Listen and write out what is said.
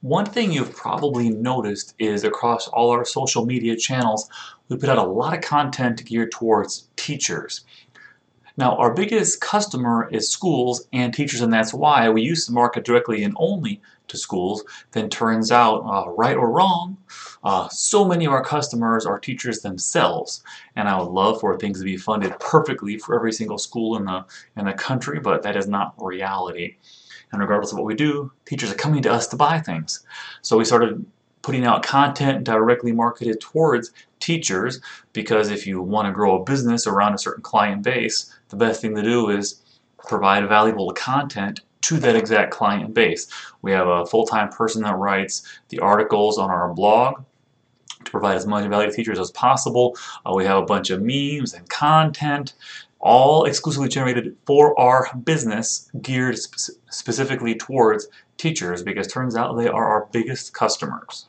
One thing you've probably noticed is across all our social media channels, we put out a lot of content geared towards teachers. Now, our biggest customer is schools and teachers, and that's why we used to market directly and only to schools. Then turns out, uh, right or wrong, uh, so many of our customers are teachers themselves. And I would love for things to be funded perfectly for every single school in the in the country, but that is not reality. And regardless of what we do, teachers are coming to us to buy things. So we started putting out content directly marketed towards teachers because if you want to grow a business around a certain client base, the best thing to do is provide valuable content to that exact client base. We have a full-time person that writes the articles on our blog to provide as much value to teachers as possible. Uh, we have a bunch of memes and content all exclusively generated for our business geared spe specifically towards teachers because turns out they are our biggest customers.